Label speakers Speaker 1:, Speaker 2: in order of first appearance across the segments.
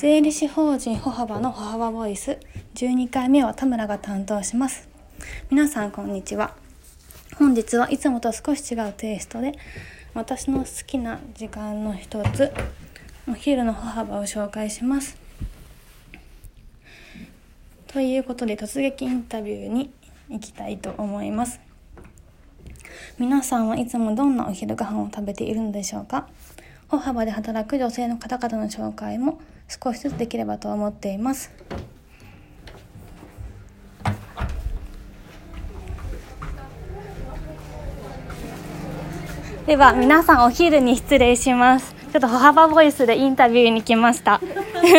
Speaker 1: 税理士法人歩幅の歩幅ボイス。12回目は田村が担当します。皆さんこんにちは。本日はいつもと少し違うテイストで私の好きな時間の一つお昼の歩幅を紹介します。ということで突撃インタビューに行きたいと思います。皆さんはいつもどんなお昼ご飯を食べているのでしょうか？歩幅で働く女性の方々の紹介も少しずつできればと思っています。では皆さんお昼に失礼します。ちょっと歩幅ボイスでインタビューに来ました。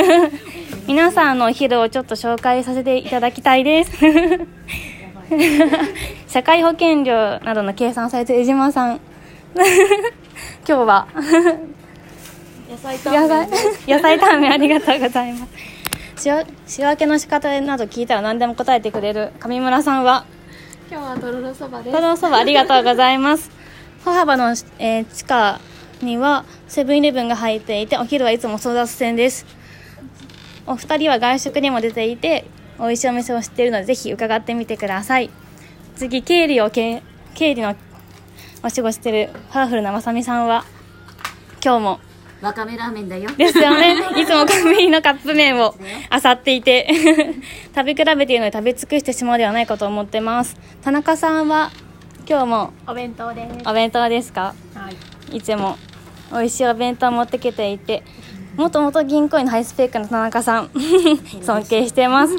Speaker 1: 皆さんのお昼をちょっと紹介させていただきたいです。社会保険料などの計算されてる江島さん。今日は。
Speaker 2: 野菜タンメン。
Speaker 1: 野菜タンメンありがとうございます。仕仕分けの仕方など聞いたら何でも答えてくれる。上村さんは？
Speaker 2: 今日はとろろそばです。
Speaker 1: とろろそばありがとうございます。歩幅の、えー地下にはセブンイレブンが入っていてお昼はいつも争奪戦です。お二人は外食にも出ていて美味しいお店を知っているのでぜひ伺ってみてください。次経理をけ経理のお仕事してるパワフルなまさみさんは？今日も
Speaker 2: わかめラーメンだよ。
Speaker 1: ですよね。いつもコンビニのカップ麺を漁っていて、食べ比べているので食べ尽くしてしまうではないかと思ってます。田中さんは今日も
Speaker 2: お弁当です。
Speaker 1: お弁当ですか？
Speaker 2: はい。
Speaker 1: いつも美味しいお弁当を持ってきていて、もともと銀行員のハイスペックの田中さん、尊敬してます。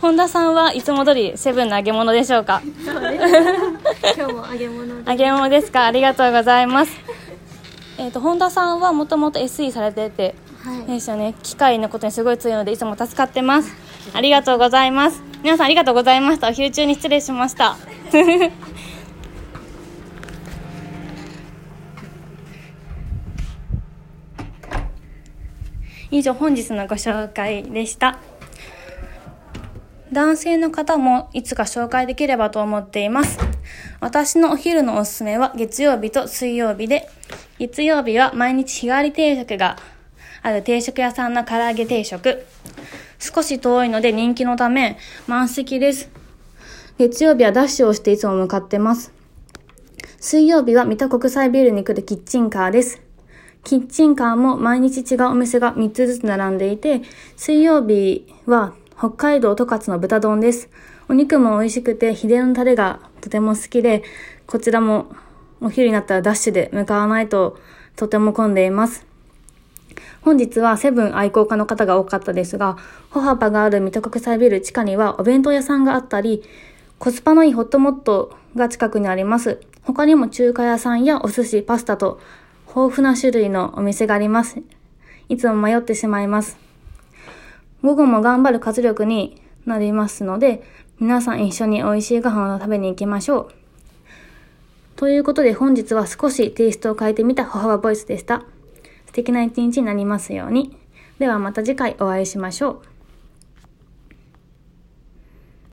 Speaker 1: 本田さんはいつも通りセブンの揚げ物でしょうか？
Speaker 2: そうです。今日も揚げ物で
Speaker 1: 揚げ物ですか？ありがとうございます。えっ、と、本田さんはもともと SE されてて、
Speaker 2: はい
Speaker 1: ですよね。機械のことにすごい強いので、いつも助かってます。ありがとうございます。皆さんありがとうございました。お昼中に失礼しました。以上、本日のご紹介でした。男性の方もいつか紹介できればと思っています。私のお昼のおすすめは月曜日と水曜日で、月曜日は毎日日替わり定食がある定食屋さんの唐揚げ定食。少し遠いので人気のため満席です。月曜日はダッシュをしていつも向かってます。水曜日は三田国際ビルに来るキッチンカーです。キッチンカーも毎日違うお店が3つずつ並んでいて、水曜日は北海道十勝の豚丼です。お肉も美味しくて、秘伝のタレがとても好きで、こちらもお昼になったらダッシュで向かわないととても混んでいます。本日はセブン愛好家の方が多かったですが、歩幅がある水戸国際ビル地下にはお弁当屋さんがあったり、コスパのいいホットモットが近くにあります。他にも中華屋さんやお寿司、パスタと豊富な種類のお店があります。いつも迷ってしまいます。午後も頑張る活力になりますので、皆さん一緒に美味しいご飯を食べに行きましょう。ということで本日は少しテイストを変えてみた母はボイスでした。素敵な一日になりますように。ではまた次回お会いしましょう。